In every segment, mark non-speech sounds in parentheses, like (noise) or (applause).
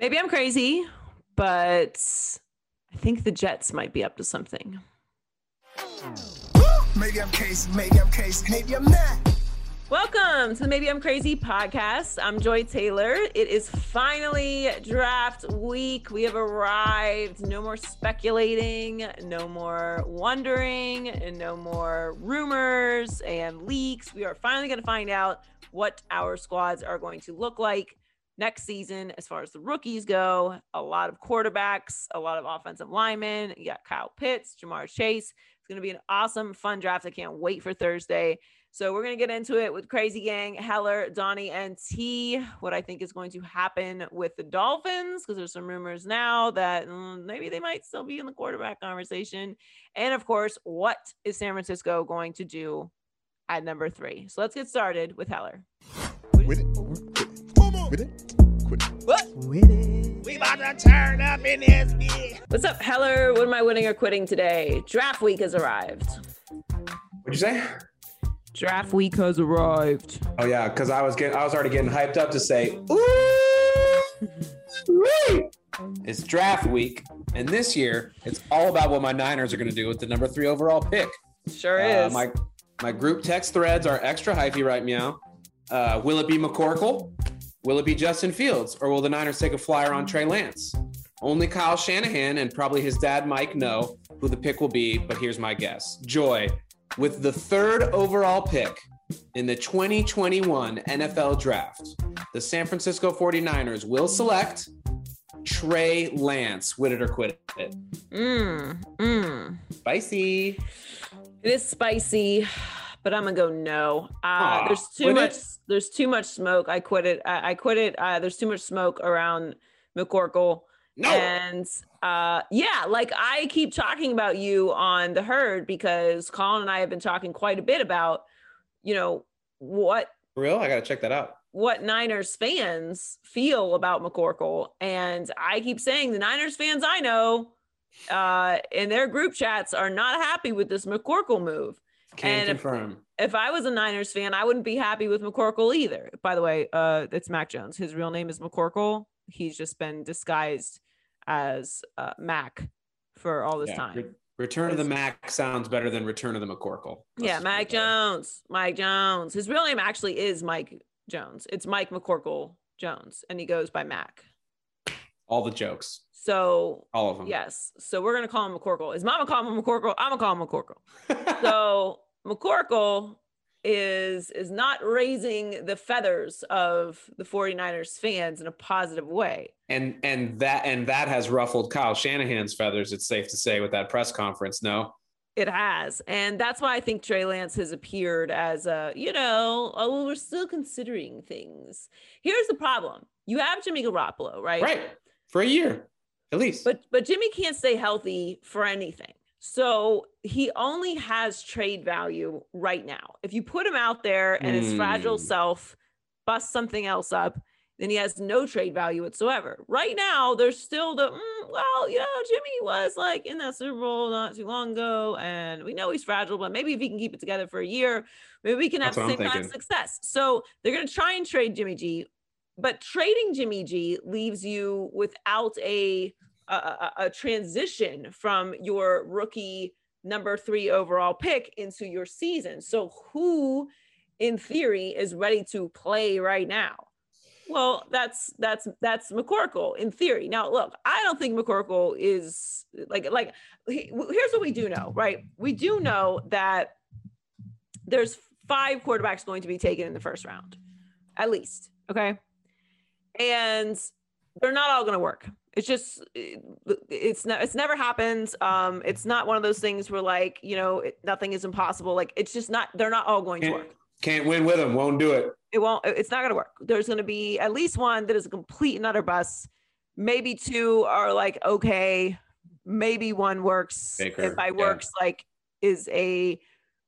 Maybe I'm crazy, but I think the Jets might be up to something. Maybe I'm crazy, maybe I'm crazy, maybe I'm not. Welcome to the Maybe I'm Crazy podcast. I'm Joy Taylor. It is finally draft week. We have arrived. No more speculating, no more wondering, and no more rumors and leaks. We are finally going to find out what our squads are going to look like next season as far as the rookies go. A lot of quarterbacks, a lot of offensive linemen. You got Kyle Pitts, Ja'Marr Chase. It's going to be an awesome, fun draft. I can't wait for Thursday. So we're going to get into it with Crazy Gang, Heller, Donnie, and T. What I think is going to happen with the Dolphins, because there's some rumors now that mm, maybe they might still be in the quarterback conversation. And of course, what is San Francisco going to do at number three? So let's get started with Heller. With it. Quit it. What? With it. We about to turn up in this bitch. What's up, Heller? What am I winning or quitting today? Draft week has arrived. What'd you say? Draft week has arrived. Oh yeah, because I was getting, I was already getting hyped up to say, ooh, wee. It's draft week, and this year it's all about what my Niners are going to do with the number three overall pick. Sure Uh, is. my my group text threads are extra hyphy right meow. Uh, will it be McCorkle? Will it be Justin Fields? Or will the Niners take a flyer on Trey Lance? Only Kyle Shanahan and probably his dad Mike know who the pick will be, but here's my guess. Joy, with the third overall pick in the 2021 NFL draft, the San Francisco 49ers will select Trey Lance. Wit it or quit it. Mm, mm. Spicy. It is spicy, but I'm gonna go no. Uh, there's too much. it? There's too much smoke. I quit it. I, I quit it. Uh, there's too much smoke around McCorkle. No. And uh, yeah, like I keep talking about you on the herd because Colin and I have been talking quite a bit about, you know, what For real? I got to check that out. what Niners fans feel about McCorkle. And I keep saying the Niners fans I know uh, in their group chats are not happy with this McCorkle move. Can And confirm. If I was a Niners fan, I wouldn't be happy with McCorkle either. By the way, uh, it's Mac Jones. His real name is McCorkle. He's just been disguised as uh, Mac for all this Yeah, time. Re- Return of the Mac sounds better than Return of the McCorkle. Yeah, just Mike put it that way. Jones. Mike Jones. His real name actually is Mike Jones. It's Mike McCorkle Jones, and he goes by Mac. All the jokes, So all of them. yes, so we're gonna call him McCorkle. Is Mama calling him McCorkle? I'm gonna call him McCorkle. (laughs) So McCorkle is is not raising the feathers of the 49ers fans in a positive way. and and that and that has ruffled Kyle Shanahan's feathers. It's safe to say with that press conference. No, It has. And that's why I think Trey Lance has appeared as a, you know, oh, we're still considering things. Here's the problem. You have Jimmy Garoppolo, right? right for a year at least. But but Jimmy can't stay healthy for anything. So he only has trade value right now. If you put him out there and his fragile Hmm. self busts something else up, then he has no trade value whatsoever. Right now, there's still the "Mm, well, you know, Jimmy was like in that Super Bowl not too long ago, and we know he's fragile, but maybe if he can keep it together for a year, maybe we can have That's the same kind of success. So they're gonna try and trade Jimmy G, but trading Jimmy G leaves you without a a, a, transition from your rookie number three overall pick into your season. So who, in theory, is ready to play right now? Well, that's that's that's McCorkle in theory. Now, look, I don't think McCorkle is like like. he- Here's what we do know, right? We do know that there's five quarterbacks going to be taken in the first round, at least. Okay, and they're not all going to work. It's just it's not it's never happened. Um, it's not one of those things where like you know it, nothing is impossible. Like it's just not. They're not all going to can't, work can't win with them. Won't do it. it won't it's not going to work there's going to be at least one that is a complete and utter bust maybe two are like okay maybe one works Baker, if i yeah. works like is a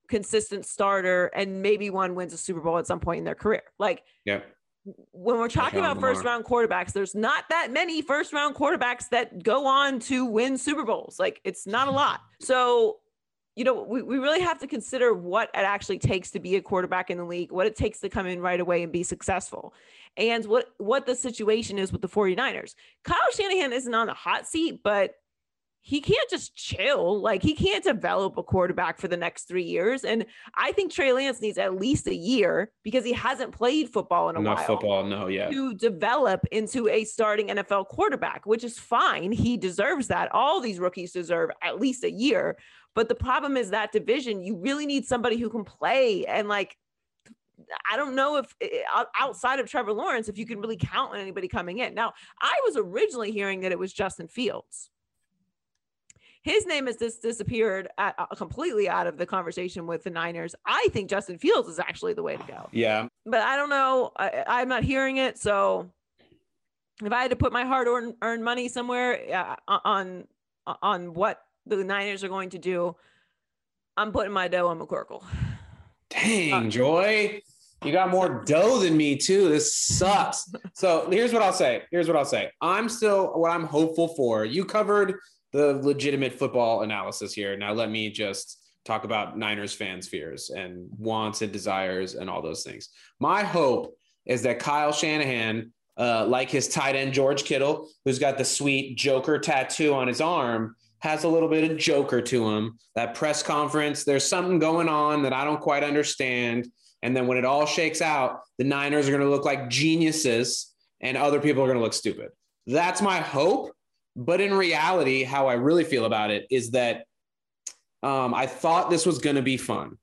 consistent starter and maybe one wins a super bowl at some point in their career like Yeah. When we're talking about first round quarterbacks there's not that many first round quarterbacks that go on to win super bowls like it's not a lot so you know, we, we really have to consider what it actually takes to be a quarterback in the league, what it takes to come in right away and be successful. and what what the situation is with the 49ers. Kyle Shanahan isn't on the hot seat, but he can't just chill. Like he can't develop a quarterback for the next three years. And I think Trey Lance needs at least a year because he hasn't played football in a Enough while football, no, yeah. to develop into a starting NFL quarterback, which is fine. He deserves that. All these rookies deserve at least a year. But the problem is that division, you really need somebody who can play. And like, I don't know if eh, outside of Trevor Lawrence, if you can really count on anybody coming in. Now, I was originally hearing that it was Justin Fields. His name has just disappeared at, uh, completely out of the conversation with the Niners. I think Justin Fields is actually the way to go Yeah. but I don't know. I, I'm not hearing it. So if I had to put my hard earned, earned money somewhere uh, on on what the Niners are going to do, I'm putting my dough on McCorkle. Dang, Joy. You got more dough than me, too. This sucks. So here's what I'll say. Here's what I'll say. I'm still what I'm hopeful for. You covered the legitimate football analysis here. Now let me just talk about Niners fans' fears and wants and desires and all those things. My hope is that Kyle Shanahan, uh, like his tight end George Kittle, who's got the sweet Joker tattoo on his arm, has a little bit of Joker to him. That press conference, there's something going on that I don't quite understand. And then when it all shakes out, the Niners are going to look like geniuses and other people are going to look stupid. That's my hope. But in reality, how I really feel about it is that um, I thought this was going to be fun.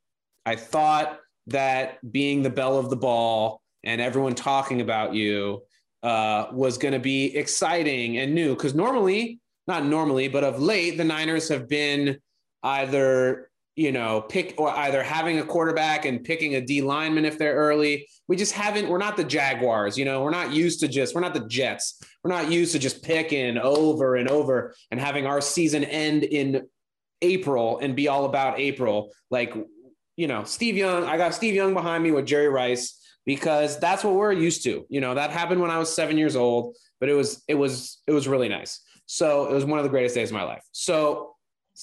I thought that being the belle of the ball and everyone talking about you uh, was going to be exciting and new. Because normally, not normally, but of late, the Niners have been either you know pick or either having a quarterback and picking a D lineman if they're early. We just haven't. We're not the Jaguars. You know, we're not used to just. We're not the Jets. We're not used to just picking over and over and having our season end in April and be all about April. Like, you know, Steve Young, I got Steve Young behind me with Jerry Rice because that's what we're used to. You know, that happened when I was seven years old, but it was, it was, it was really nice. So it was one of the greatest days of my life. So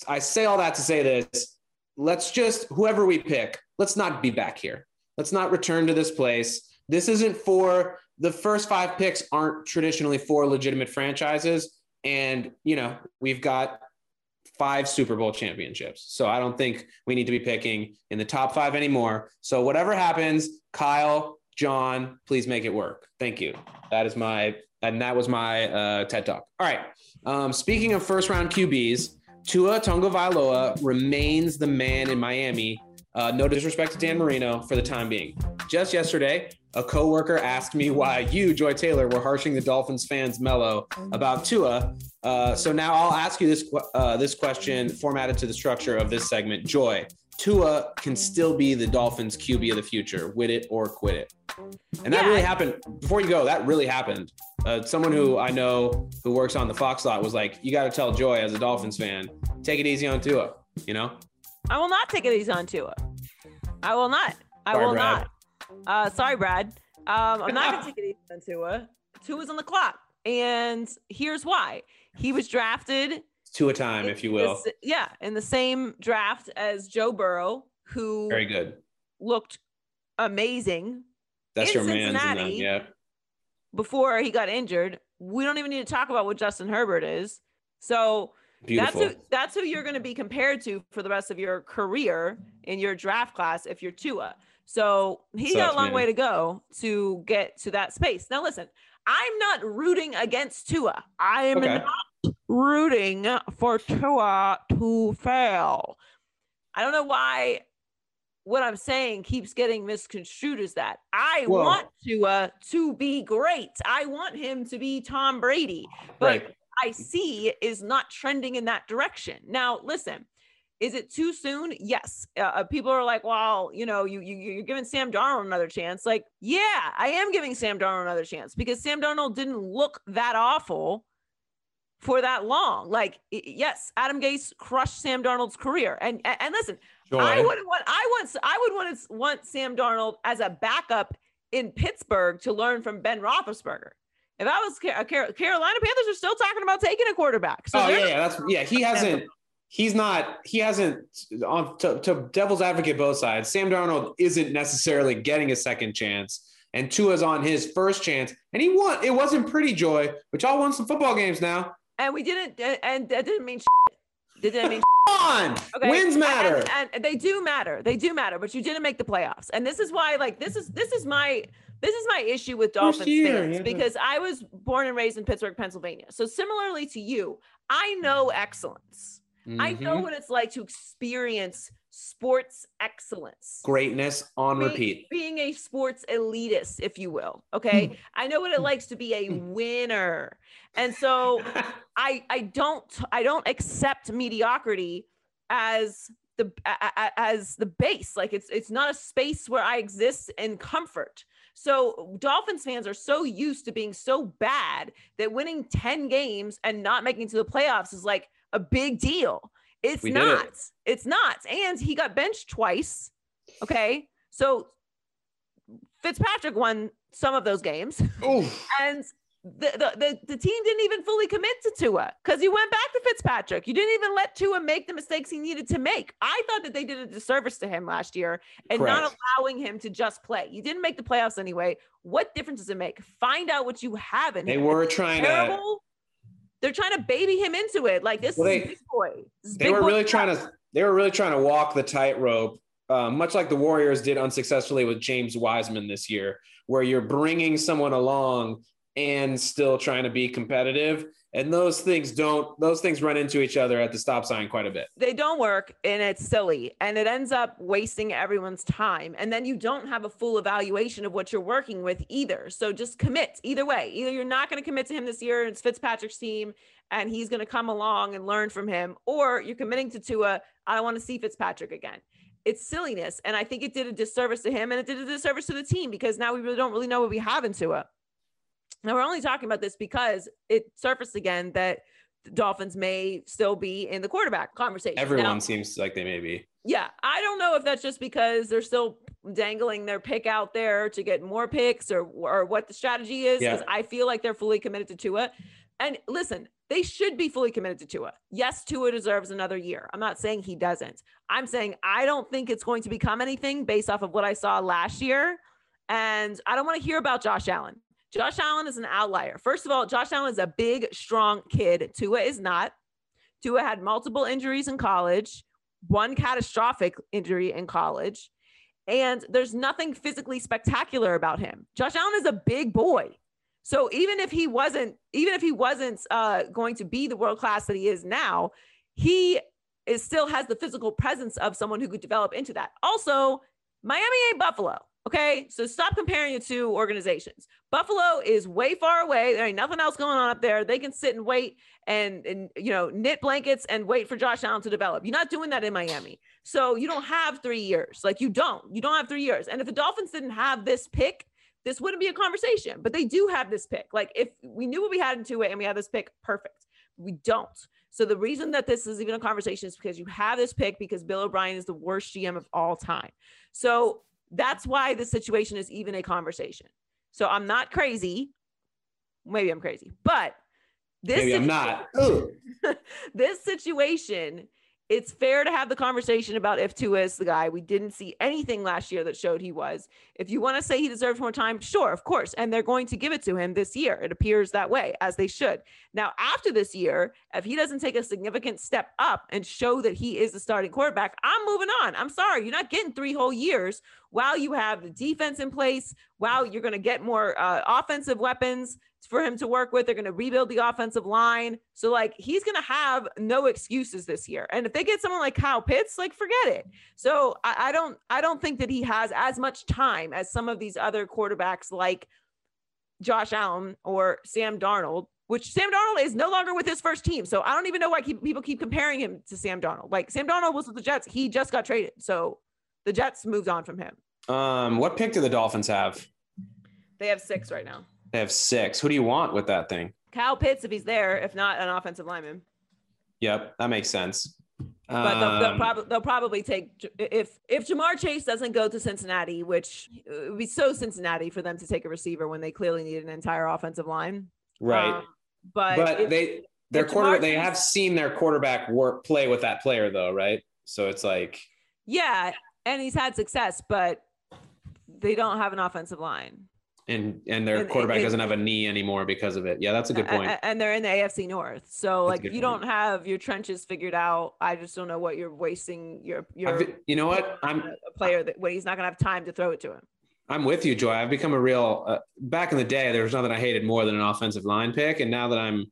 I say all that to say this. Let's just, whoever we pick, let's not be back here. Let's not return to this place. This isn't for the first five picks aren't traditionally for legitimate franchises. And, you know, we've got five Super Bowl championships. So I don't think we need to be picking in the top five anymore. So whatever happens, Kyle, John, please make it work. Thank you. That is my, and that was my uh, TED talk. All right. Um, speaking of first round QBs, Tua Tonga remains the man in Miami. Uh, no disrespect to Dan Marino for the time being. Just yesterday, a coworker asked me why you, Joy Taylor, were harshing the Dolphins fans mellow about Tua. Uh, so now I'll ask you this uh, this question formatted to the structure of this segment. Joy, Tua can still be the Dolphins QB of the future, wit it or quit it. And that Yeah. really happened. Before you go, that really happened. Uh, someone who I know who works on the Fox lot was like, "You got to tell Joy as a Dolphins fan, take it easy on Tua." You know, I will not take it easy on Tua. I will not. I Sorry, will Brad. not. Uh, sorry, Brad. Um, I'm not going (laughs) to take it easy on Tua. Tua's on the clock. And here's why. He was drafted Tua time, if you will. This- yeah, in the same draft as Joe Burrow, who Very good. looked amazing That's your and yeah. before he got injured. We don't even need to talk about what Justin Herbert is. So Beautiful. that's who that's who you're going to be compared to for the rest of your career in your draft class if you're Tua. So he got a long man. way to go to get to that space. Now listen, I'm not rooting against Tua. I am Okay. not rooting for Tua to fail. I don't know why what I'm saying keeps getting misconstrued as that. I Well- want Tua to be great. I want him to be Tom Brady. But Right. I see is not trending in that direction. Now, listen, is it too soon? Yes. Uh, Uh, people are like, well, you know, you, you you're giving Sam Darnold another chance. Like, yeah, I am giving Sam Darnold another chance because Sam Darnold didn't look that awful for that long. Like, yes, Adam Gase crushed Sam Darnold's career. And and, and listen, Joy. I would want I want I would want to want Sam Darnold as a backup in Pittsburgh to learn from Ben Roethlisberger. If I was uh, Car- Carolina Panthers are still talking about taking a quarterback. So oh yeah, yeah, that's yeah. He hasn't. He's not. He hasn't. On to, to devil's advocate, both sides. Sam Darnold isn't necessarily getting a second chance, and Tua's on his first chance, and he won. It wasn't pretty, Joy, but y'all won some football games now. And we didn't, and that didn't mean. It didn't mean. (laughs) On, Okay. wins matter. And, and they do matter. They do matter, but you didn't make the playoffs. And this is why, like, this is this is my this is my issue with Dolphins year, fans yeah. because I was born and raised in Pittsburgh, Pennsylvania. So similarly to you, I know excellence. I know Mhm. what it's like to experience sports excellence. greatness on Being- repeat. Being a sports elitist, if you will. Okay. I know what it likes to be a Hmm. winner. And so (laughs) I I don't I don't accept mediocrity as the as the base. Like it's it's not a space where I exist in comfort. So Dolphins fans are so used to being so bad that winning 10 games and not making it to the playoffs is like a big deal. It's We did it. not. It's not. And he got benched twice. Okay. So Fitzpatrick won some of those games Oof. (laughs) and the, the, the, the team didn't even fully commit to Tua because you went back to Fitzpatrick. You didn't even let Tua make the mistakes he needed to make. I thought that they did a disservice to him last year and not allowing him to just play. You didn't make the playoffs anyway. What difference does it make? Find out what you have in They him. were trying to. terrible, They're trying to baby him into it. Like this Well, is they- big boy. This They big were boy really stuff. trying to. They were really trying to walk the tightrope, uh, much like the Warriors did unsuccessfully with James Wiseman this year, where you're bringing someone along and still trying to be competitive. And those things don't. Those things run into each other at the stop sign quite a bit. they don't work and it's silly and it ends up wasting everyone's time and then you don't have a full evaluation of what you're working with either so just commit either way either you're not going to commit to him this year and it's fitzpatrick's team and he's going to come along and learn from him or you're committing to tua i don't want to see fitzpatrick again it's silliness and i think it did a disservice to him and it did a disservice to the team because now we really don't really know what we have in tua now we're only talking about this because it surfaced again that the Dolphins may still be in the quarterback conversation. Now- Everyone seems like they may be. yeah, I don't know if that's just because they're still dangling their pick out there to get more picks or or what the strategy is. Because Yeah. I feel like they're fully committed to Tua. And listen, they should be fully committed to Tua. Yes, Tua deserves another year. I'm not saying he doesn't. I'm saying I don't think it's going to become anything based off of what I saw last year. And I don't want to hear about Josh Allen. Josh Allen is an outlier. First of all, Josh Allen is a big, strong kid. Tua is not. Tua had multiple injuries in college, one catastrophic injury in college, and there's nothing physically spectacular about him. Josh Allen is a big boy. So even if he wasn't, even if he wasn't uh, going to be the world class that he is now, he is still has the physical presence of someone who could develop into that. Also, Miami ain't Buffalo. Okay, so stop comparing the two organizations. Buffalo is way far away. There ain't nothing else going on up there. They can sit and wait and and you know knit blankets and wait for Josh Allen to develop. You're not doing that in Miami. So you don't have three years. Like you don't. You don't have three years. And if the Dolphins didn't have this pick, this wouldn't be a conversation. But they do have this pick. Like if we knew what we had in Tua and we had this pick, perfect. We don't. So the reason that this is even a conversation is because you have this pick because Bill O'Brien is the worst GM of all time. So that's why the situation is even a conversation. So I'm not crazy. Maybe I'm crazy, but this Maybe I'm not. (laughs) This situation, it's fair to have the conversation about if Tua is the guy. We didn't see anything last year that showed he was. If you want to say he deserves more time, sure, of course. And they're going to give it to him this year. It appears that way, as they should. Now, after this year, if he doesn't take a significant step up and show that he is the starting quarterback, I'm moving on. I'm sorry. You're not getting three whole years while you have the defense in place, while you're going to get more uh, offensive weapons for him to work with. They're going to rebuild the offensive line. So like he's going to have no excuses this year. And if they get someone like Kyle Pitts, like forget it. So I, I don't I don't think that he has as much time as some of these other quarterbacks like Josh Allen or Sam Darnold. Which Sam Darnold is no longer with his first team. So I don't even know why keep, people keep comparing him to Sam Darnold. Like Sam Darnold was with the Jets. He just got traded. So the Jets moved on from him. Um, what pick do the Dolphins have? They have six right now. They have six. Who do you want with that thing? Kyle Pitts, if he's there, if not an offensive lineman. Yep, that makes sense. But they'll, they'll, Um, prob- they'll probably take if if Ja'Marr Chase doesn't go to Cincinnati, which it would be so Cincinnati for them to take a receiver when they clearly need an entire offensive line. right, Um, but but if- they their quarter Ja'Marr. They Chase- have seen their quarterback work play with that player though, right? So it's like yeah, and he's had success, but they don't have an offensive line. And and their And- quarterback and- doesn't have a knee anymore because of it. Yeah, that's a good point. And they're in the AFC North. So That's like if you point. don't have your trenches figured out, I just don't know what you're wasting your your I've- you know what? I'm a player that when he's not gonna have time to throw it to him. I'm with you, Joy. I've become a real. Uh, back in the day, there was nothing I hated more than an offensive line pick, and now that I'm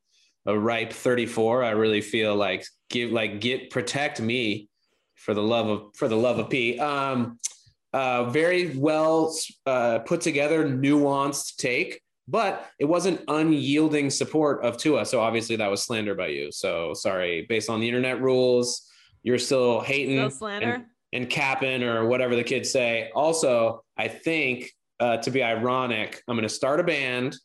a ripe 34, I really feel like give like get protect me for the love of for the love of P. Um, uh, very well uh, put together, nuanced take, but it wasn't unyielding support of Tua. So obviously that was slander by you. So sorry. Based on the internet rules, you're still hating No and- and capping or whatever the kids say. Also, I think uh, to be ironic, I'm going to start a band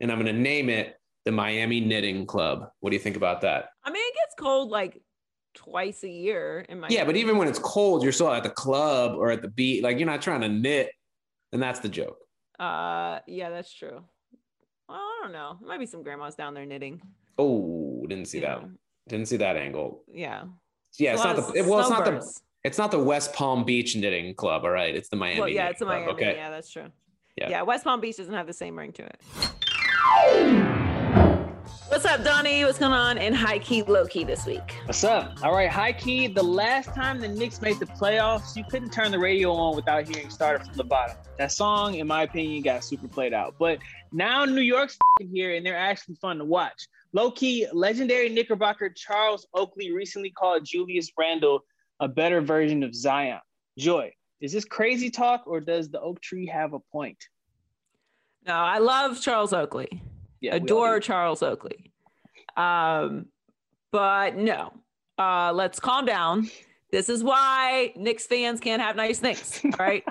and I'm going to name it the Miami Knitting Club. What do you think about that? I mean, it gets cold like twice a year in my Yeah, but even when it's cold, you're still at the club or at the beach. Like you're not trying to knit, and that's the joke. uh yeah, that's true. Well, I don't know. There might be some grandmas down there knitting. Oh, didn't see you that. know. Didn't see that angle. Yeah. Yeah, it's not the. Well, it's not the. It's not the West Palm Beach Knitting Club. All right, it's the Miami. Well, yeah, it's Club, Miami. Okay. Yeah, that's true. Yeah. yeah. West Palm Beach doesn't have the same ring to it. What's up, Donnie? What's going on in high key, low key this week? What's up? All right, high key. The last time the Knicks made the playoffs, you couldn't turn the radio on without hearing "Started from the Bottom." That song, in my opinion, got super played out. But now New York's here, and they're actually fun to watch. Low key, legendary Knickerbocker Charles Oakley recently called Julius Randle a better version of Zion. Joy, is this crazy talk, or does the oak tree have a point? No, I love Charles Oakley. Yeah, adore. Charles Oakley. Um, but no, uh, let's calm down. This is why Knicks fans can't have nice things. All (laughs) right,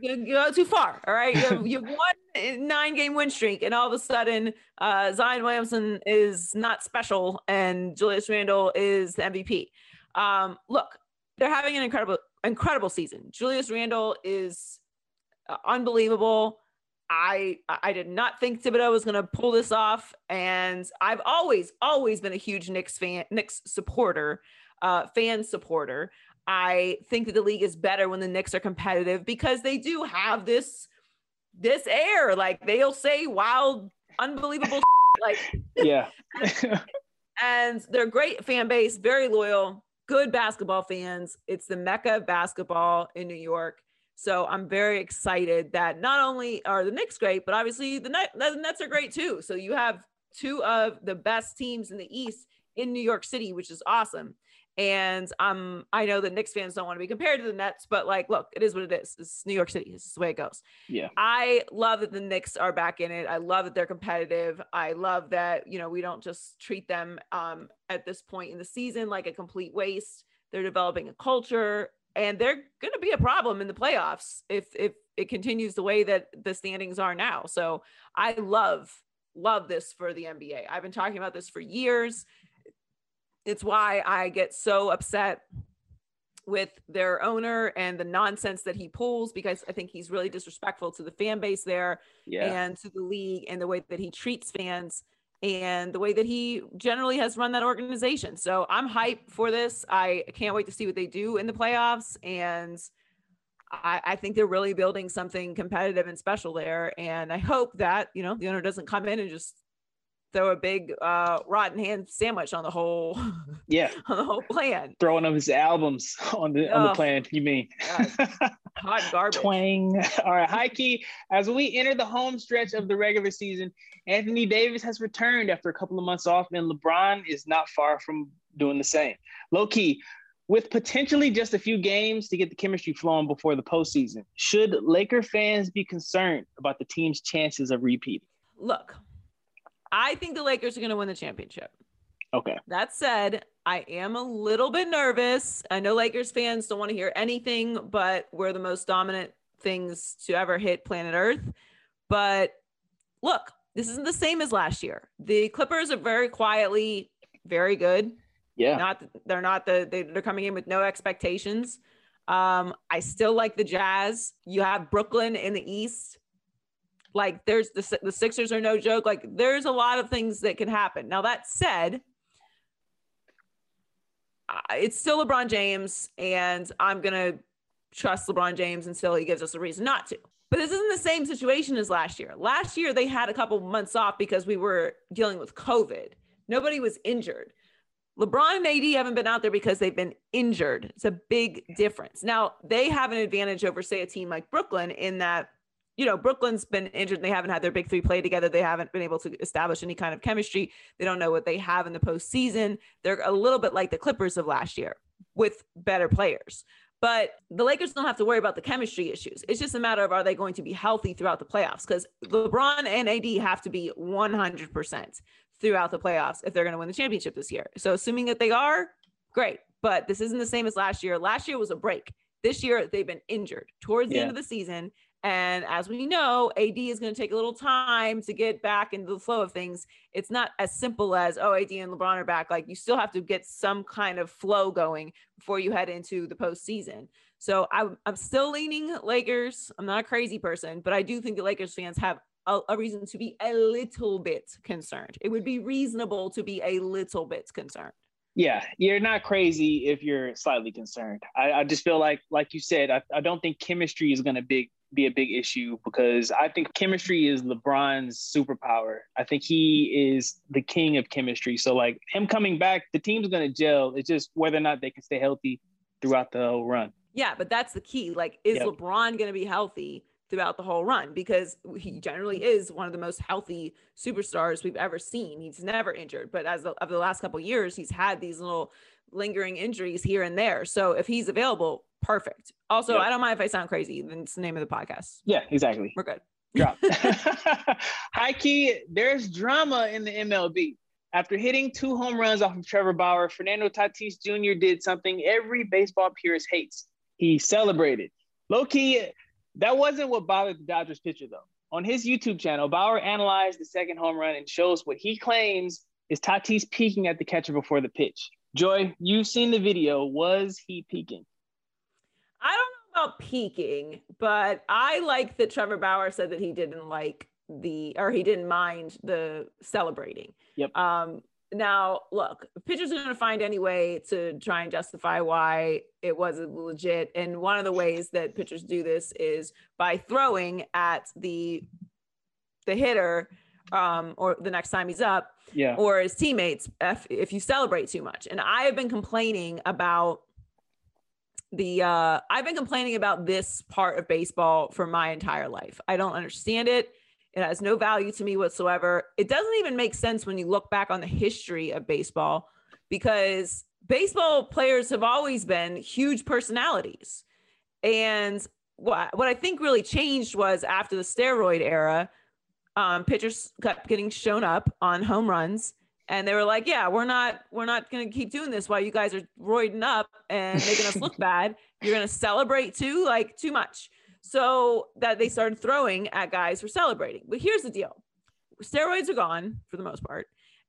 you, go too far. All right, you you one nine game win streak, and all of a sudden, uh, Zion Williamson is not special, and Julius Randle is the MVP. Um, look, they're having an incredible, incredible season. Julius Randle is uh, unbelievable. I I did not think Thibodeau was going to pull this off, and I've always always been a huge Knicks fan, Knicks supporter, uh, fan supporter. I think that the league is better when the Knicks are competitive because they do have this this air. Like they'll say wild, unbelievable, (laughs) like Yeah. (laughs) and they're great fan base, very loyal, good basketball fans. It's the mecca of basketball in New York. So I'm very excited that not only are the Knicks great, but obviously the, Net, the Nets are great too. So you have two of the best teams in the East in New York City, which is awesome. And um, I know that Knicks fans don't want to be compared to the Nets, but like, look, it is what it is. It's New York City. This is the way it goes. yeah. I love that the Knicks are back in it. I love that they're competitive. I love that, you know, we don't just treat them um, at this point in the season like a complete waste. They're developing a culture and they're going to be a problem in the playoffs if if it continues the way that the standings are now. So I love love this for the NBA. I've been talking about this for years. It's why I get so upset with their owner and the nonsense that he pulls because I think he's really disrespectful to the fan base there Yeah. and to the league and the way that he treats fans and the way that he generally has run that organization. So I'm hyped for this. I can't wait to see what they do in the playoffs. And I, I think they're really building something competitive and special there. And I hope that, you know, the owner doesn't come in and just throw a big uh, rotten hand sandwich on the whole (laughs) Yeah. on the whole plan. Throwing up his albums on the on the Oh, plan. You mean? Hot (laughs) garbage. Twang. All right, high key. As we enter the home stretch of the regular season, Anthony Davis has returned after a couple of months off, and LeBron is not far from doing the same. Low key, with potentially just a few games to get the chemistry flowing before the postseason, should Laker fans be concerned about the team's chances of repeating? Look, I think the Lakers are going to win the championship. Okay. That said, I am a little bit nervous. I know Lakers fans don't want to hear anything, but we're the most dominant things to ever hit planet Earth. But look, this isn't the same as last year. The Clippers are very quietly very good. Yeah. Not they're not the they, they're coming in with no expectations. Um, I still like the Jazz. You have Brooklyn in the East. Like there's the the Sixers are no joke. Like there's a lot of things that can happen. Now that said, it's still LeBron James, and I'm gonna trust LeBron James until he gives us a reason not to. But this isn't the same situation as last year. Last year, they had a couple months off because we were dealing with COVID. Nobody was injured. LeBron and AD haven't been out there because they've been injured. It's a big difference. Now, they have an advantage over, say, a team like Brooklyn in that, you know, Brooklyn's been injured they haven't had their big three play together. They haven't been able to establish any kind of chemistry. They don't know what they have in the postseason. They're a little bit like the Clippers of last year with better players. But the Lakers don't have to worry about the chemistry issues. It's just a matter of are they going to be healthy throughout the playoffs? Because LeBron and AD have to be 100% throughout the playoffs if they're going to win the championship this year. So, assuming that they are, great. But this isn't the same as last year. Last year was a break. This year, they've been injured towards the Yeah. end of the season. And as we know, AD is going to take a little time to get back into the flow of things. It's not as simple as, oh, AD and LeBron are back. Like you still have to get some kind of flow going before you head into the postseason. So I'm, I'm still leaning Lakers. I'm not a crazy person, but I do think the Lakers fans have a, a reason to be a little bit concerned. It would be reasonable to be a little bit concerned. Yeah, you're not crazy if you're slightly concerned. I, I just feel like, like you said, I, I don't think chemistry is going to big be a big issue because I think chemistry is LeBron's superpower. I think he is the king of chemistry. So like him coming back, the team's going to gel. It's just whether or not they can stay healthy throughout the whole run. Yeah, but that's the key. Like, is Yep. LeBron going to be healthy throughout the whole run? Because he generally is one of the most healthy superstars we've ever seen. He's never injured, but as of the last couple of years, he's had these little lingering injuries here and there. So if he's available, perfect. Also, Yep. I don't mind if I sound crazy. Then it's the name of the podcast. Yeah, exactly. We're good. drop. (laughs) (laughs) High key, there's drama in the MLB. After hitting two home runs off of Trevor Bauer, Fernando Tatis Jr. did something every baseball purist hates. He celebrated. Low key, that wasn't what bothered the Dodgers pitcher, though. On his YouTube channel, Bauer analyzed the second home run and shows what he claims is Tatis peeking at the catcher before the pitch. Joy, you've seen the video. Was he peeking? I don't know about peeking, but I like that Trevor Bauer said that he didn't like the or he didn't mind the celebrating. Yep. Um now look, pitchers are gonna find any way to try and justify why it wasn't legit. And one of the ways that pitchers do this is by throwing at the the hitter um or the next time he's up Yeah. or his teammates if, if you celebrate too much. And I have been complaining about the uh I've been complaining about this part of baseball for my entire life. I don't understand it. It has no value to me whatsoever. It doesn't even make sense when you look back on the history of baseball because baseball players have always been huge personalities. And what what I think really changed was after the steroid era, um, pitchers kept getting shown up on home runs, and they were like, "Yeah, we're not we're not going to keep doing this while you guys are roiding up and making us look (laughs) bad. You're going to celebrate too, like too much." So that they started throwing at guys for celebrating. But here's the deal: steroids are gone for the most part.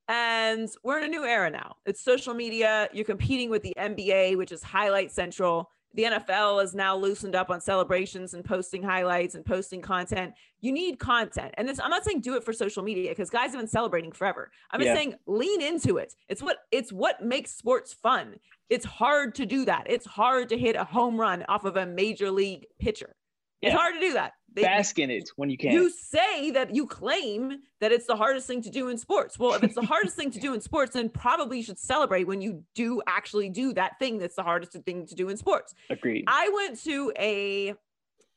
And we're in a new era now. It's social media. You're competing with the NBA, which is highlight central. The NFL is now loosened up on celebrations and posting highlights and posting content. You need content. And this, I'm not saying do it for social media because guys have been celebrating forever. I'm just saying lean into it. It's what it's what makes sports fun. It's hard to do that. It's hard to hit a home run off of a major league pitcher. It's Yeah. hard to do that. They- Bask in it when you can. you say that you claim that it's the hardest thing to do in sports. Well, if it's the hardest thing to do in sports, then probably you should celebrate when you do actually do that thing that's the hardest thing to do in sports. Agreed. I went to a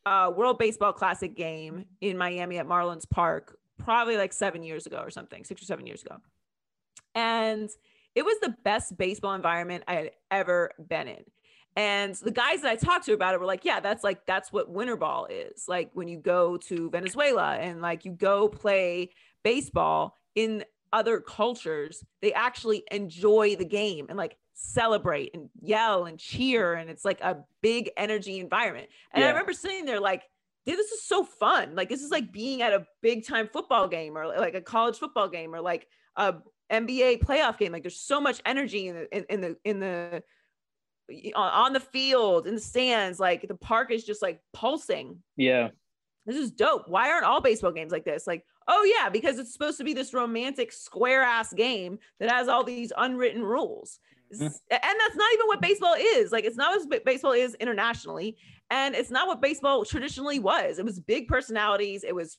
uh, World Baseball Classic game in Miami at Marlins Park probably like seven years ago or something, six or seven years ago. And it was the best baseball environment I had ever been in. And the guys that I talked to about it were like, yeah, that's like, that's what winter ball is. Like when you go to Venezuela and like you go play baseball in other cultures, they actually enjoy the game and like celebrate and yell and cheer. And it's like a big energy environment. And I remember sitting there like, dude, this is so fun. Like this is like being at a big time football game or like a college football game or like a NBA playoff game. Like there's so much energy in the in, in the in the on the field in the stands. Like the park is just like pulsing. yeah. This is dope. Why aren't all baseball games like this? Like Oh yeah, because it's supposed to be this romantic square ass game that has all these unwritten rules. Mhm. And that's not even what baseball is. Like it's not what ba- baseball is internationally, and it's not what baseball traditionally was. It was big personalities, it was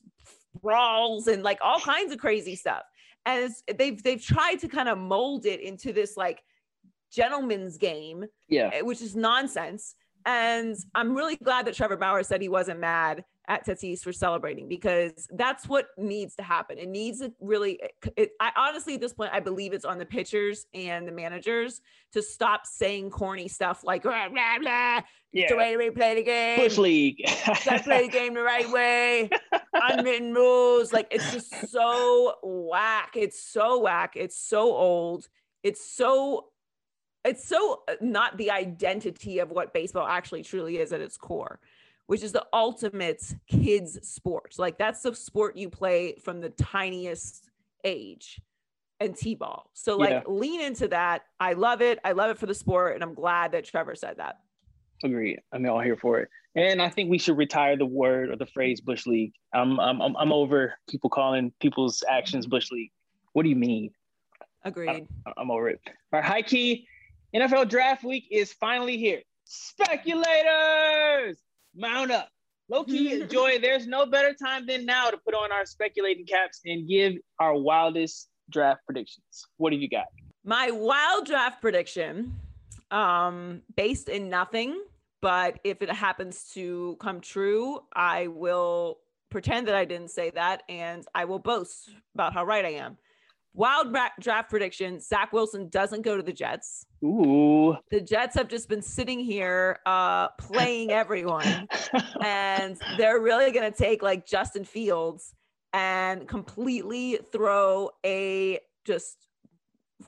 brawls and like all kinds of crazy stuff. And it's, they've they've tried to kind of mold it into this like gentleman's game Yeah. eh, which is nonsense. And I'm really glad that Trevor Bauer said he wasn't mad at Tatis for celebrating because that's what needs to happen. It needs to really, it, it- I honestly, at this point, I believe it's on the pitchers and the managers to stop saying corny stuff like, blah, blah, blah. It's the way we play the game. Bush League. (laughs) Gotta play the game the right way. (laughs) Unwritten rules. Like it's just so whack. It's so whack. It's so old. It's so it's so uh, not the identity of what baseball actually truly is at its core, which is the ultimate kids sport. Like that's the sport you play from the tiniest age and t-ball. So like Yeah. lean into that. I love it. I love it for the sport and I'm glad that Trevor said that. Agreed. I'm all here for it. And I think we should retire the word or the phrase Bush League. I'm I'm I'm, I'm over people calling people's actions Bush League. What do you mean? Agreed. I'm over it. Our high key NFL draft week is finally here. Speculators, mount up. Low key, (laughs) enjoy. There's no better time than now to put on our speculating caps and give our wildest draft predictions. What do you got? My wild draft prediction, um, based in nothing, but if it happens to come true, I will pretend that I didn't say that and I will boast about how right I am. Wild draft prediction Zach Wilson doesn't go to the Jets. Ooh. The Jets have just been sitting here uh, playing everyone, (laughs) and they're really going to take like Justin Fields and completely throw a just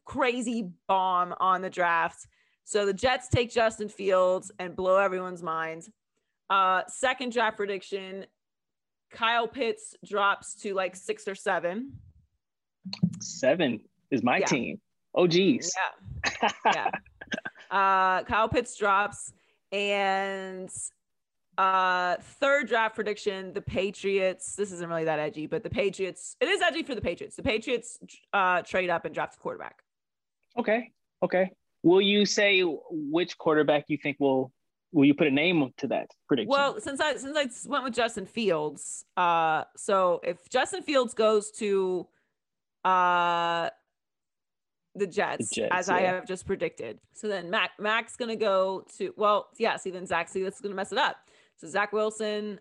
crazy bomb on the draft. So the Jets take Justin Fields and blow everyone's minds. Uh, second draft prediction Kyle Pitts drops to like six or seven. Seven is my Yeah. team. Oh, geez. Yeah. yeah. (laughs) Uh, Kyle Pitts drops, and uh, third draft prediction: the Patriots. This isn't really that edgy, but the Patriots. It is edgy for the Patriots. The Patriots uh, trade up and draft a quarterback. Okay. Okay. Will you say which quarterback you think will will you put a name to that prediction? Well, since I since I went with Justin Fields, uh, so if Justin Fields goes to uh the Jets, Jets, as I have just predicted. So then Mac Mac's gonna go to well, yeah, see then Zach, see that's gonna mess it up. So Zach Wilson.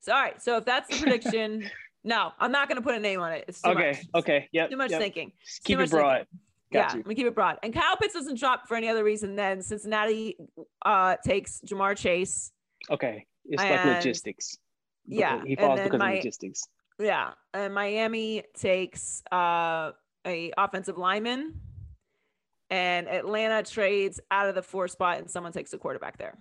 So all right, so if that's the prediction, (laughs) no, I'm not gonna put a name on it. It's too okay. much. Okay. Yep. Too much yep. thinking. Keep too it broad. yeah, you. we keep it broad. And Kyle Pitts doesn't drop for any other reason than Cincinnati uh takes Ja'Marr Chase. Okay. It's like logistics. Yeah, He and falls then because my- of logistics. Yeah, and Miami takes uh, a offensive lineman, and Atlanta trades out of the four spot, and someone takes a quarterback there.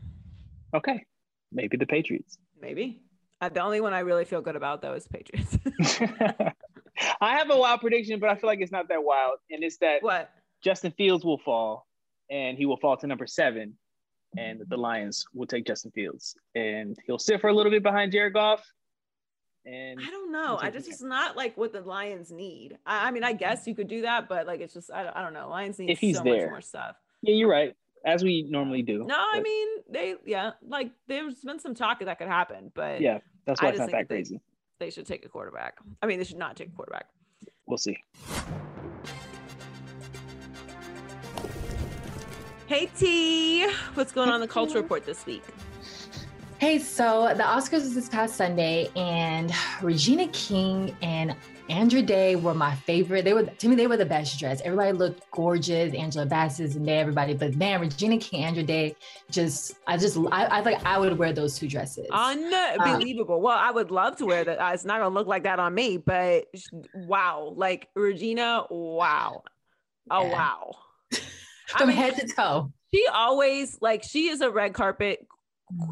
Okay. Maybe the Patriots. Maybe uh, the only one I really feel good about though is Patriots. (laughs) (laughs) I have a wild prediction, but I feel like it's not that wild. And it's that what? Justin Fields will fall and he will fall to number seven. And the Lions will take Justin Fields. And he'll sit for a little bit behind Jared Goff. And I don't know. I just it's not like what the Lions need. I, I mean, I guess mm-hmm. you could do that, but like it's just I, don't- I don't know. Lions need If he's so there. much more stuff. yeah, you're right. As we normally um, do. No, I mean they yeah like there's been some talk that could happen, but yeah, that's I why it's just not think that that they- crazy. they should take a quarterback. I mean, they should not take a quarterback. We'll see. Hey T, what's going on the culture report this week? Hey, so the Oscars was this past Sunday, and Regina King and Andra Day were my favorite. They were to me, they were the best dressed. Everybody looked gorgeous. Angela Bassett and everybody, but man, Regina King, Andra Day, just I just I, I think I would wear those two dresses. Unbelievable. well, I would love to wear that. Uh, It's not gonna look like that on me, but wow, like Regina, wow, oh Yeah. wow. (laughs) I From mean, head to toe. she always like she is a red carpet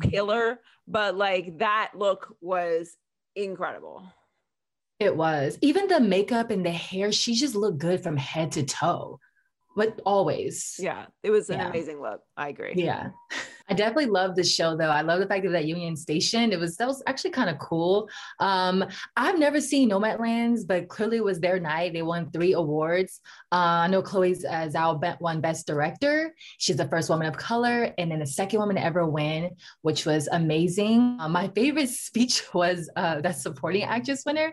killer, but like that look was incredible. It was even the makeup and the hair. She just looked good from head to toe. But always. Yeah, it was an Yeah. amazing look. I agree. Yeah. (laughs) I definitely love the show though. I love the fact that that Union Station. It was that was actually kind of cool. Um, I've never seen Nomadlands, but clearly it was their night. They won three awards. Uh, I know Chloe's uh, Zhao won Best Director. She's the first woman of color, and then the second woman to ever win, which was amazing. Uh, my favorite (laughs) speech was uh, that supporting actress winner.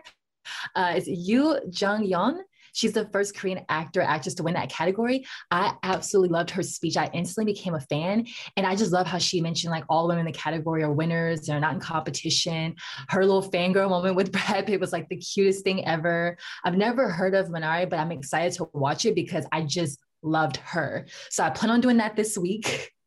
Uh, it's Yu Jung Yeon. She's the first Korean actor actress to win that category. I absolutely loved her speech. I instantly became a fan. And I just love how she mentioned like all women in the category are winners. They're not in competition. Her little fangirl moment with (laughs) Brad Pitt was like the cutest thing ever. I've never heard of Minari, but I'm excited to watch it because I just loved her. So I plan on doing that this week. (laughs)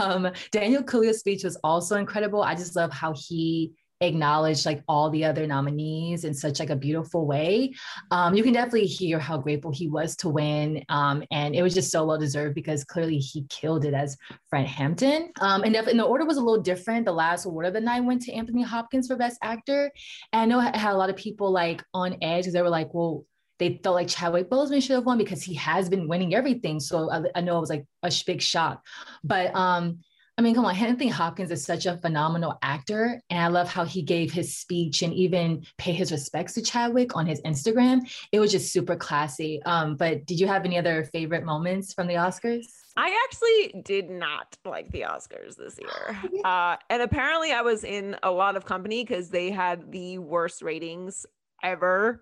Um, Daniel Kaluuya's speech was also incredible. I just love how he acknowledged like all the other nominees in such like a beautiful way. Um, you can definitely hear how grateful he was to win, um, and it was just so well deserved because clearly he killed it as Fred Hampton. Um, and, def- and the order was a little different. The last award of the night went to Anthony Hopkins for Best Actor, and I know it had a lot of people like on edge because they were like, well. They felt like Chadwick Boseman should have won because he has been winning everything. So I, I know it was like a big shock, but um, I mean, come on, Anthony Hopkins is such a phenomenal actor. And I love how he gave his speech and even pay his respects to Chadwick on his Instagram. It was just super classy. Um, but did you have any other favorite moments from the Oscars? I actually did not like the Oscars this year. (gasps) Uh, and apparently, I was in a lot of company because they had the worst ratings ever.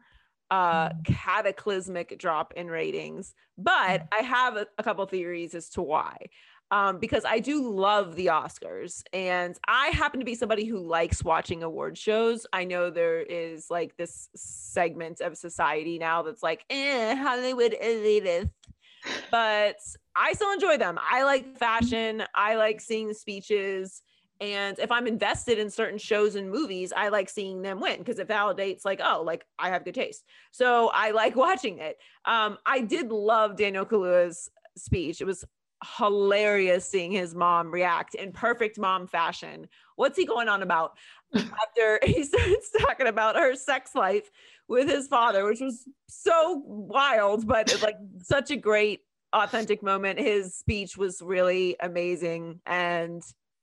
Uh, cataclysmic drop in ratings. But I have a, a couple theories as to why. Um, because I do love the Oscars and I happen to be somebody who likes watching award shows. I know there is like this segment of society now that's like, eh, Hollywood elitist but I still enjoy them. I like fashion. I like seeing the speeches. And if I'm invested in certain shows and movies, I like seeing them win because it validates, like, oh, like I have good taste. So I like (laughs) watching it. Um, I did love Daniel Kaluuya's speech. It was hilarious seeing his mom react in perfect mom fashion. What's he going on about? After (laughs) he starts talking about her sex life with his father, which was so wild, but it's like such a great authentic moment. His speech was really amazing and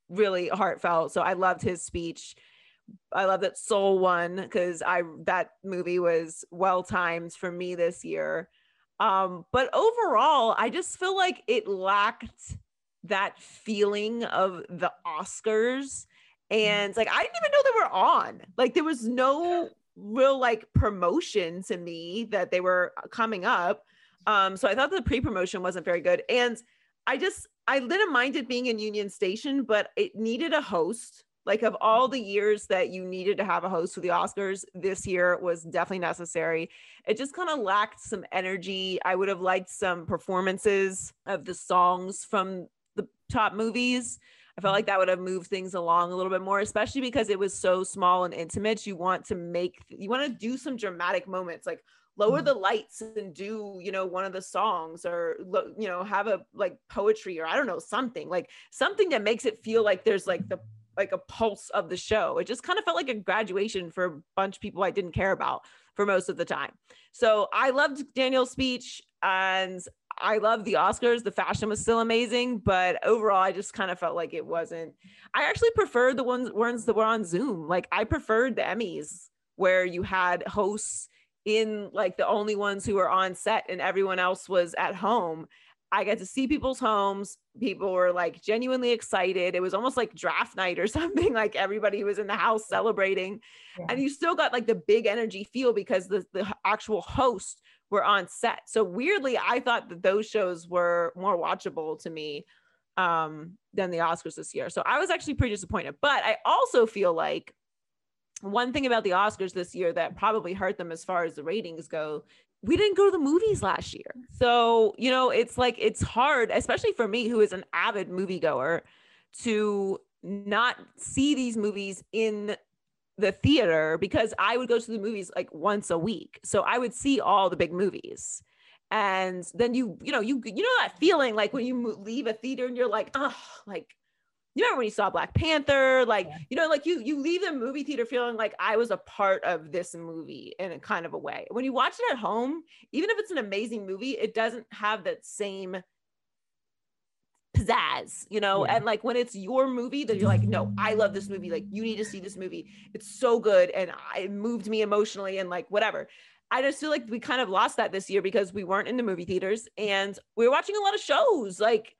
really heartfelt. So I loved his speech. I love that Soul won because I that movie was well timed for me this year. Um, but overall, I just feel like it lacked that feeling of the Oscars. And like I didn't even know they were on. Like there was no real like promotion to me that they were coming up. Um, so I thought the pre-promotion wasn't very good. And I just I didn't mind it being in Union Station, but it needed a host. Like of all the years that you needed to have a host for the Oscars, this year was definitely necessary. It just kind of lacked some energy. I would have liked some performances of the songs from the top movies. I felt like mm-hmm. that would have moved things along a little bit more, especially because it was so small and intimate. You want to make, you want to do some dramatic moments, like lower mm-hmm. the lights and do, you know, one of the songs or, you know, have a like poetry or I don't know, something like something that makes it feel like there's like the, like a pulse of the show. It just kind of felt like a graduation for a bunch of people I didn't care about for most of the time. So I loved Daniel's speech and I love the Oscars. The fashion was still amazing, but overall, I just kind of felt like it wasn't. I actually preferred the ones ones that were on Zoom. Like I preferred the Emmys where you had hosts in like the only ones who were on set and everyone else was at home. I got to see people's homes. People were like genuinely excited. It was almost like draft night or (laughs) something. Like everybody was in the house celebrating, Yeah. and you still got like the big energy feel because the the actual host were on set. So weirdly, I thought that those shows were more watchable to me um, than the Oscars this year. So I was actually pretty disappointed. But I also feel like one thing about the Oscars this year that probably hurt them as far as the ratings go. We didn't go to the movies last year. So, you know, it's like it's hard, especially for me who is an avid moviegoer, to not see these movies in the theater because I would go to the movies like once a week. So I would see all the big movies. And then you, you know, you you know that feeling like when you leave a theater and you're like, oh, like you remember when you saw Black Panther, like Yeah. you know, like you you leave the movie theater feeling like I was a part of this movie in a kind of a way. When you watch it at home, even if it's an amazing movie, it doesn't have that same pizzazz, you know. Yeah. And like when it's your movie, that you're like, no, I love this movie. Like you need to see this movie. It's so good, and I, it moved me emotionally, and like whatever. I just feel like we kind of lost that this year because we weren't in the movie theaters and we were watching a lot of shows. Like,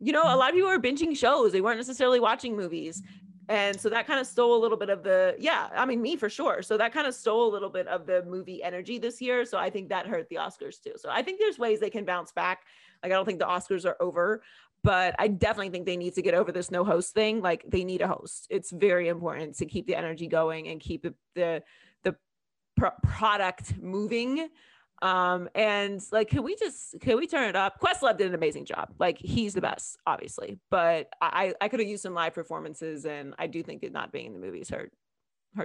you know, a mm-hmm. lot of people were binging shows. They weren't necessarily watching movies. And so that kind of stole a little bit of the, yeah, I mean, me for sure. So that kind of stole a little bit of the movie energy this year. So I think that hurt the Oscars too. So I think there's ways they can bounce back. Like, I don't think the Oscars are over, but I definitely think they need to get over this no host thing. Like, they need a host. It's very important to keep the energy going and keep the, the pro- product moving um and like can we just can we turn it up? Questlove did an amazing job. Like he's the best obviously but i i could have used some live performances and i do think that not being in the movies hurt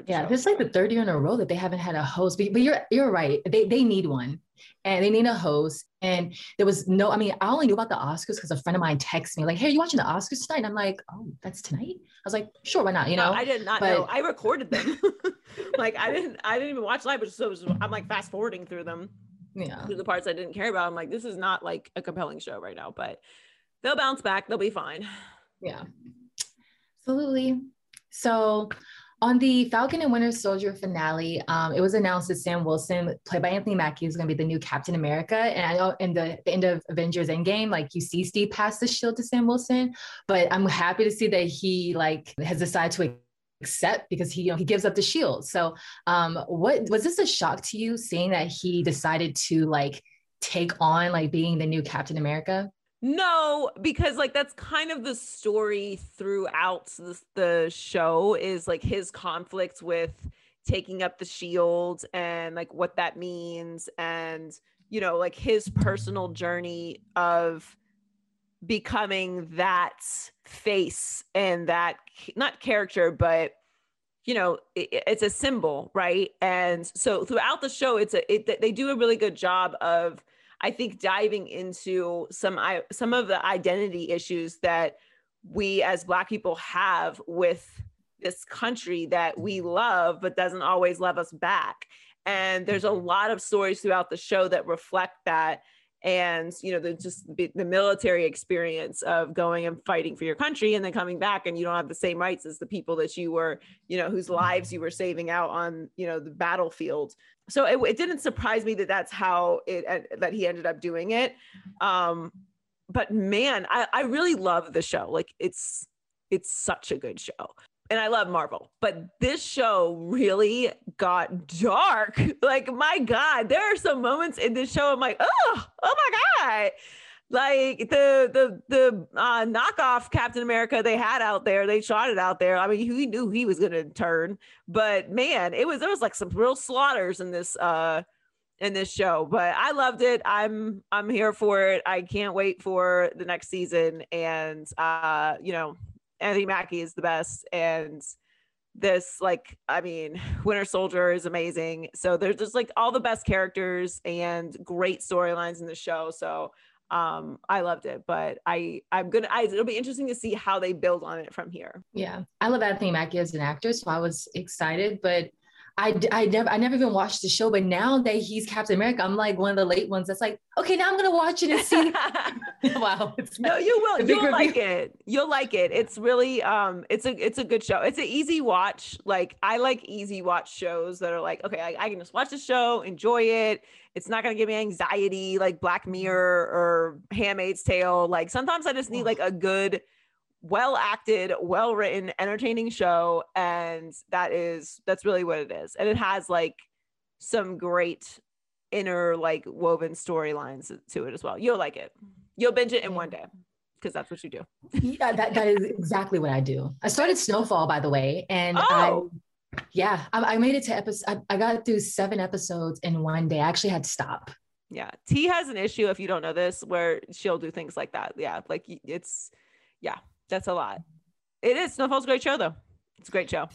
the Yeah, this is like the third year in a row that they haven't had a host. But, but you're you're right. They they need one, and they need a host. And there was no. I mean, I only knew about the Oscars because a friend of mine texted me like, "Hey, are you watching the Oscars tonight?" And I'm like, "Oh, that's tonight." I was like, "Sure, why not?" You No, know. i did not but- know i recorded them (laughs) like i didn't i didn't even watch live but so was- i'm like fast forwarding through them yeah. through the parts i didn't care about i'm like this is not like a compelling show right now but they'll bounce back they'll be fine Yeah. Absolutely. So on the Falcon and Winter Soldier finale, um, it was announced that Sam Wilson, played by Anthony Mackie, is going to be the new Captain America. And I know in the, the end of Avengers Endgame, like you see Steve pass the shield to Sam Wilson, but I'm happy to see that he like has decided to accept because he you know he gives up the shield. So um, what was this a shock to you seeing that he decided to like take on like being the new Captain America? No, because like that's kind of the story throughout the, the show is like his conflict with taking up the shield and like what that means and you know like his personal journey of becoming that face and that not character but you know it, it's a symbol right? And so throughout the show it's a it, they do a really good job of I think diving into some I some of the identity issues that we as black people have with this country that we mm-hmm. love but doesn't always love us back. And there's a mm-hmm. lot of stories throughout the show that reflect that and you know the just the, military experience of going and fighting for your country and then coming back and you don't have the same rights as the people that you were you know whose lives you were saving out on you know the battlefield. So it, it didn't surprise me that that's how it that he ended up doing it. Um but man I, I really love the show. Like it's it's such a good show and I love Marvel, but this show really got dark. (laughs) Like, my God, there are some moments in this show. I'm like, oh, oh my God. Like the the the uh, knockoff Captain America they had out there, they shot it out there. I mean, who knew he was gonna turn? But man, it was there was like some real slaughters in this uh in this show. But I loved it. I'm I'm here for it. I can't wait for the next season. And uh, you know, Anthony Mackie is the best. And this, like, I mean, (sighs) Winter Soldier is amazing. So there's just like all the best characters and great storylines in the show. So um I loved it. But I I'm gonna I it'll be interesting to see how they build on it from here. Yeah, I love Anthony Mackie as an actor, so I was excited. But I, I never I never even watched the show. But now that he's Captain America, I'm like one of the late ones. That's like, okay, now I'm gonna watch it and see. (laughs) (laughs) wow, it's no you will. you'll like it. You'll like it. It's really um it's a it's a good show. It's an easy watch. Like i like easy watch shows that are like okay I, I can just watch the show enjoy it. It's not going to give me anxiety like black mirror or handmaid's tale. Like sometimes i just need like a good well acted well written entertaining show and that is that's really what it is and it has like some great inner like woven storylines to it as well you'll like it you'll binge it in one day mm. because that's what you do yeah, that, that is exactly what I do. I started Snowfall, by the way, and Oh. I, yeah, I, I made it to episode. I, I got through seven episodes in one day. I actually had to stop. Yeah. T has an issue if you don't know this where she'll do things like that. Yeah. Like it's, yeah, that's a lot. It is. Snowfall's a great show though. It's a great show.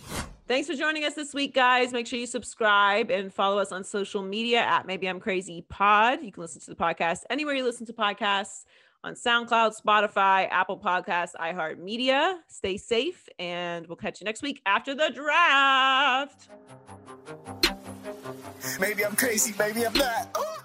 Thanks for joining us this week, guys. Make sure you subscribe and follow us on social media at Maybe I'm Crazy Pod. You can listen to the podcast anywhere you listen to podcasts on SoundCloud, Spotify, Apple Podcasts, iHeartMedia. Stay safe, and we'll catch you next week after the draft. Maybe I'm crazy, maybe I'm not.